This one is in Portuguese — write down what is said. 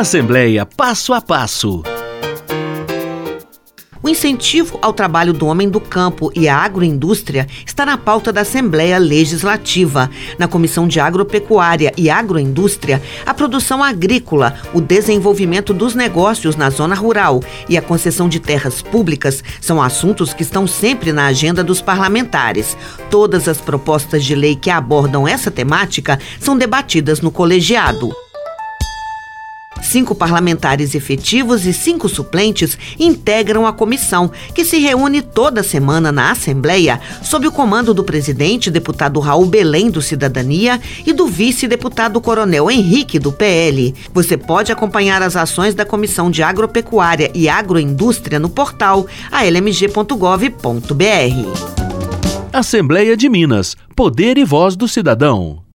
Assembleia Passo a Passo. O incentivo ao trabalho do homem do campo e à agroindústria está na pauta da Assembleia Legislativa. Na Comissão de Agropecuária e Agroindústria, a produção agrícola, o desenvolvimento dos negócios na zona rural e a concessão de terras públicas são assuntos que estão sempre na agenda dos parlamentares. Todas as propostas de lei que abordam essa temática são debatidas no colegiado. Cinco parlamentares efetivos e cinco suplentes integram a comissão, que se reúne toda semana na Assembleia, sob o comando do presidente, deputado Raul Belém, do Cidadania, e do vice-deputado Coronel Henrique, do PL. Você pode acompanhar as ações da Comissão de Agropecuária e Agroindústria no portal almg.gov.br. Assembleia de Minas. Poder e voz do cidadão.